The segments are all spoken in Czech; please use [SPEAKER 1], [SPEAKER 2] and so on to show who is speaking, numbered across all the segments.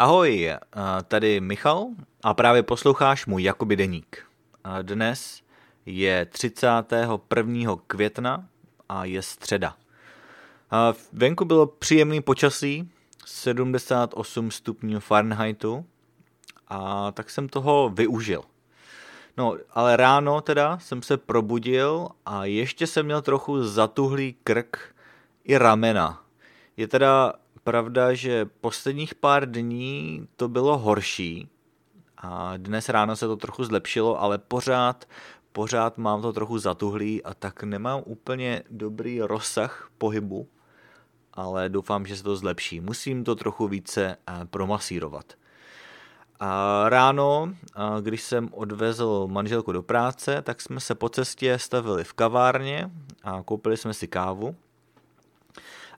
[SPEAKER 1] Ahoj, tady Michal a právě posloucháš můj Jakoby deník. Dnes je 31. května a je středa. Venku bylo příjemný počasí, 78 stupňů Fahrenheitu a tak jsem toho využil. No, ale ráno teda jsem se probudil a ještě jsem měl trochu zatuhlý krk i ramena. Je teda pravda, že posledních pár dní to bylo horší a dnes ráno se to trochu zlepšilo, ale pořád, pořád mám to trochu zatuhlý a tak nemám úplně dobrý rozsah pohybu, ale doufám, že se to zlepší. Musím to trochu více eh, promasírovat. A ráno, když jsem odvezl manželku do práce, tak jsme se po cestě stavili v kavárně a koupili jsme si kávu.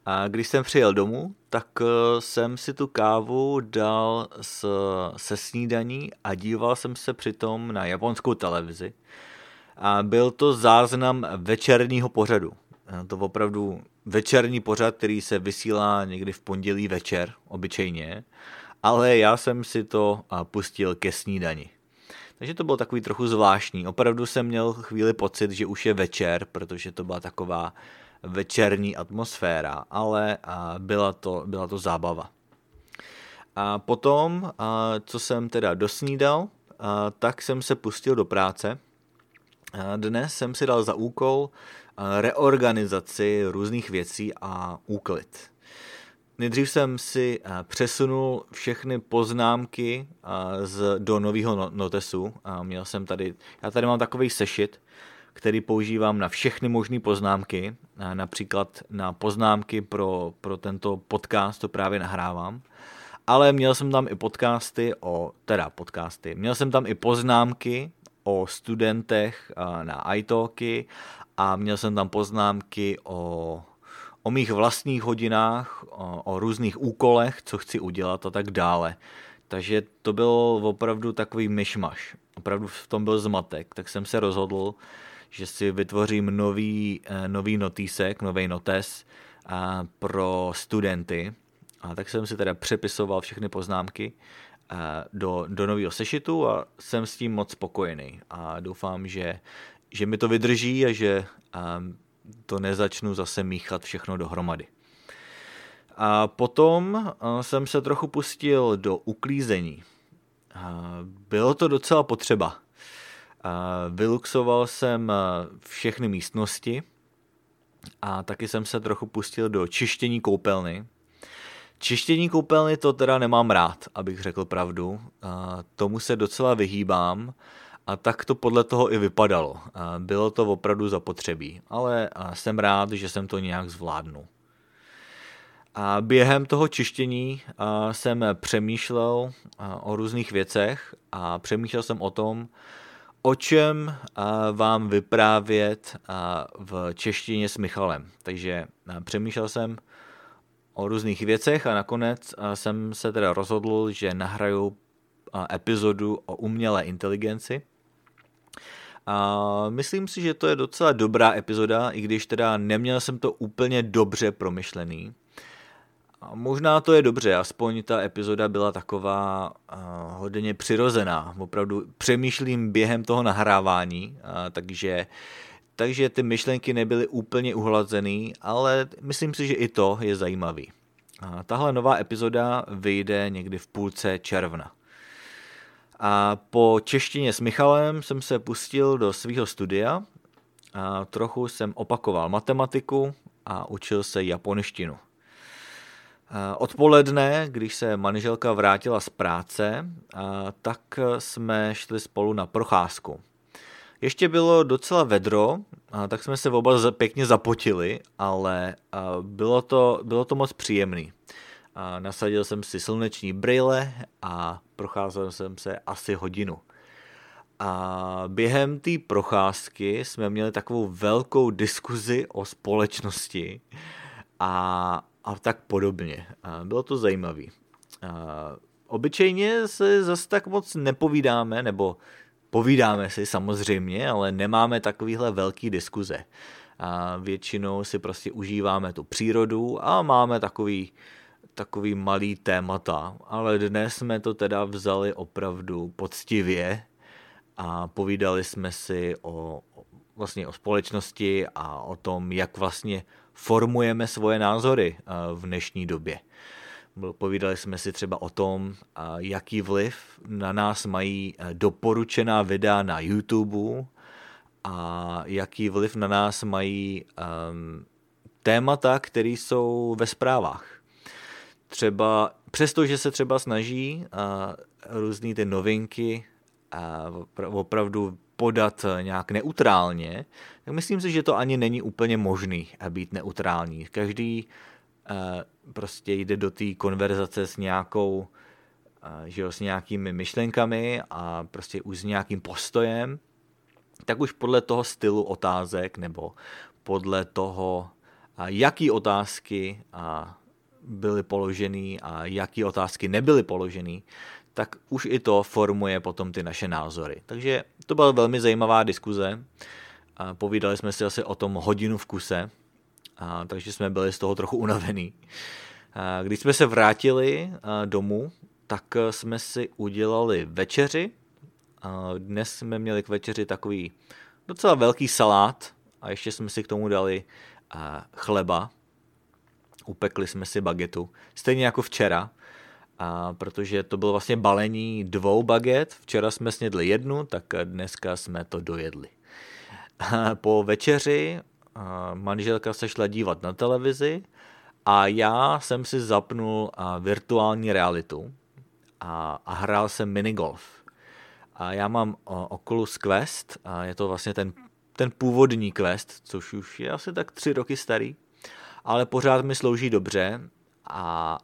[SPEAKER 1] A když jsem přijel domů, tak eh, jsem si tu kávu dal s, se snídaní a díval jsem se přitom na japonskou televizi. A byl to záznam večerního pořadu. To opravdu večerní pořad, který se vysílá někdy v pondělí večer, obyčejně ale já jsem si to pustil ke snídani. Takže to bylo takový trochu zvláštní. Opravdu jsem měl chvíli pocit, že už je večer, protože to byla taková večerní atmosféra, ale byla to, byla to zábava. A potom, co jsem teda dosnídal, tak jsem se pustil do práce. Dnes jsem si dal za úkol reorganizaci různých věcí a úklid. Nejdřív jsem si přesunul všechny poznámky z, do nového no, notesu. Měl jsem tady, já tady mám takový sešit, který používám na všechny možné poznámky, například na poznámky pro, pro tento podcast, to právě nahrávám. Ale měl jsem tam i podcasty o, teda podcasty, měl jsem tam i poznámky o studentech na iTalky a měl jsem tam poznámky o o mých vlastních hodinách, o, o různých úkolech, co chci udělat a tak dále. Takže to byl opravdu takový myšmaš. Opravdu v tom byl zmatek. Tak jsem se rozhodl, že si vytvořím nový, eh, nový notýsek, nový notes pro studenty. A tak jsem si teda přepisoval všechny poznámky eh, do, do nového sešitu a jsem s tím moc spokojený. A doufám, že, že mi to vydrží a že to nezačnu zase míchat všechno dohromady. A potom jsem se trochu pustil do uklízení. Bylo to docela potřeba. Vyluxoval jsem všechny místnosti a taky jsem se trochu pustil do čištění koupelny. Čištění koupelny to teda nemám rád, abych řekl pravdu. Tomu se docela vyhýbám a tak to podle toho i vypadalo. Bylo to opravdu zapotřebí, ale jsem rád, že jsem to nějak zvládnul. A během toho čištění jsem přemýšlel o různých věcech a přemýšlel jsem o tom, o čem vám vyprávět v češtině s Michalem. Takže přemýšlel jsem o různých věcech a nakonec jsem se teda rozhodl, že nahraju epizodu o umělé inteligenci. A myslím si, že to je docela dobrá epizoda, i když teda neměl jsem to úplně dobře promyšlený. A možná to je dobře, aspoň ta epizoda byla taková uh, hodně přirozená. Opravdu přemýšlím během toho nahrávání, uh, takže, takže ty myšlenky nebyly úplně uhlazený, ale myslím si, že i to je zajímavý. A tahle nová epizoda vyjde někdy v půlce června. A po češtině s Michalem jsem se pustil do svého studia a trochu jsem opakoval matematiku a učil se japonštinu. Odpoledne, když se manželka vrátila z práce, tak jsme šli spolu na procházku. Ještě bylo docela vedro, tak jsme se oba pěkně zapotili, ale bylo to, bylo to moc příjemný. Nasadil jsem si sluneční brýle a procházel jsem se asi hodinu. A během té procházky jsme měli takovou velkou diskuzi o společnosti a, a tak podobně. Bylo to zajímavé. Obyčejně se zase tak moc nepovídáme, nebo povídáme si samozřejmě, ale nemáme takovýhle velký diskuze. A většinou si prostě užíváme tu přírodu a máme takový takový malý témata, ale dnes jsme to teda vzali opravdu poctivě a povídali jsme si o, vlastně o společnosti a o tom, jak vlastně formujeme svoje názory eh, v dnešní době. Povídali jsme si třeba o tom, jaký vliv na nás mají eh, doporučená videa na YouTube a jaký vliv na nás mají um, témata, které jsou ve zprávách. Třeba přesto, že se třeba snaží uh, různé ty novinky uh, opravdu podat nějak neutrálně, tak myslím si, že to ani není úplně možný být neutrální. Každý uh, prostě jde do té konverzace s nějakou že jo, s nějakými myšlenkami a prostě už s nějakým postojem, tak už podle toho stylu otázek nebo podle toho, jaký otázky byly položeny a jaký otázky nebyly položeny, tak už i to formuje potom ty naše názory. Takže to byla velmi zajímavá diskuze. Povídali jsme si asi o tom hodinu v kuse, a, takže jsme byli z toho trochu unavení. A, když jsme se vrátili domů, tak jsme si udělali večeři. A dnes jsme měli k večeři takový docela velký salát a ještě jsme si k tomu dali chleba. Upekli jsme si bagetu, stejně jako včera, a protože to bylo vlastně balení dvou baget. Včera jsme snědli jednu, tak dneska jsme to dojedli. Po večeři manželka se šla dívat na televizi a já jsem si zapnul virtuální realitu a, a hrál jsem minigolf. A já mám Oculus Quest, a je to vlastně ten ten původní quest, což už je asi tak tři roky starý, ale pořád mi slouží dobře a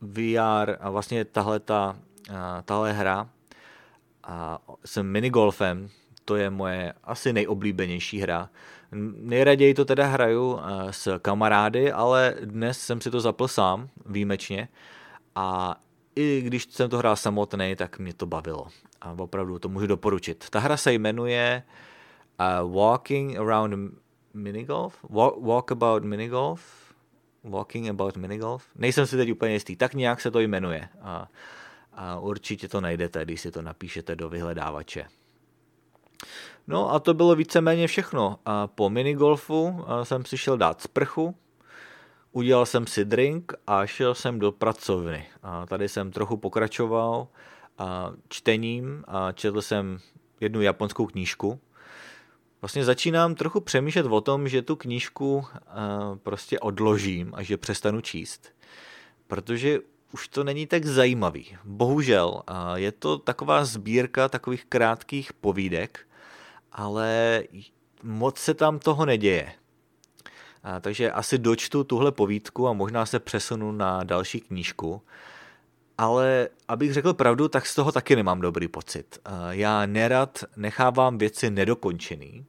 [SPEAKER 1] VR a vlastně tahle, ta, tahle hra a s minigolfem, to je moje asi nejoblíbenější hra. Nejraději to teda hraju s kamarády, ale dnes jsem si to zapl sám, výjimečně. A i když jsem to hrál samotný, tak mě to bavilo. A opravdu to můžu doporučit. Ta hra se jmenuje walking around minigolf, walk, walk about minigolf, walking about minigolf, nejsem si teď úplně jistý, tak nějak se to jmenuje a, a určitě to najdete, když si to napíšete do vyhledávače. No a to bylo víceméně všechno. A po minigolfu jsem si šel dát sprchu, udělal jsem si drink a šel jsem do pracovny. A tady jsem trochu pokračoval a čtením a četl jsem jednu japonskou knížku, vlastně začínám trochu přemýšlet o tom, že tu knížku uh, prostě odložím a že přestanu číst, protože už to není tak zajímavý. Bohužel, uh, je to taková sbírka takových krátkých povídek, ale moc se tam toho neděje. Uh, takže asi dočtu tuhle povídku a možná se přesunu na další knížku, ale abych řekl pravdu, tak z toho taky nemám dobrý pocit. Já nerad nechávám věci nedokončený,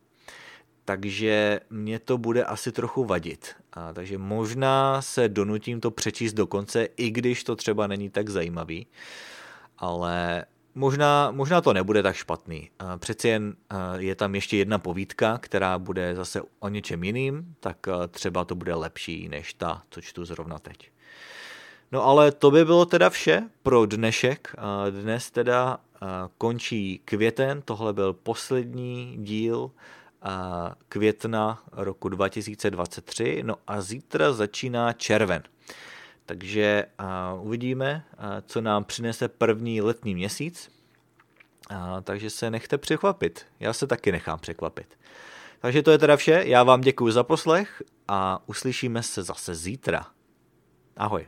[SPEAKER 1] takže mě to bude asi trochu vadit. A, takže možná se donutím to přečíst do konce, i když to třeba není tak zajímavý, ale možná, možná to nebude tak špatný. A přeci jen je tam ještě jedna povídka, která bude zase o něčem jiným, tak třeba to bude lepší než ta, co čtu zrovna teď. No ale to by bylo teda vše pro dnešek. Dnes teda končí květen, tohle byl poslední díl května roku 2023, no a zítra začíná červen. Takže uvidíme, co nám přinese první letní měsíc. takže se nechte překvapit. Já se taky nechám překvapit. Takže to je teda vše. Já vám děkuji za poslech a uslyšíme se zase zítra. Ahoj.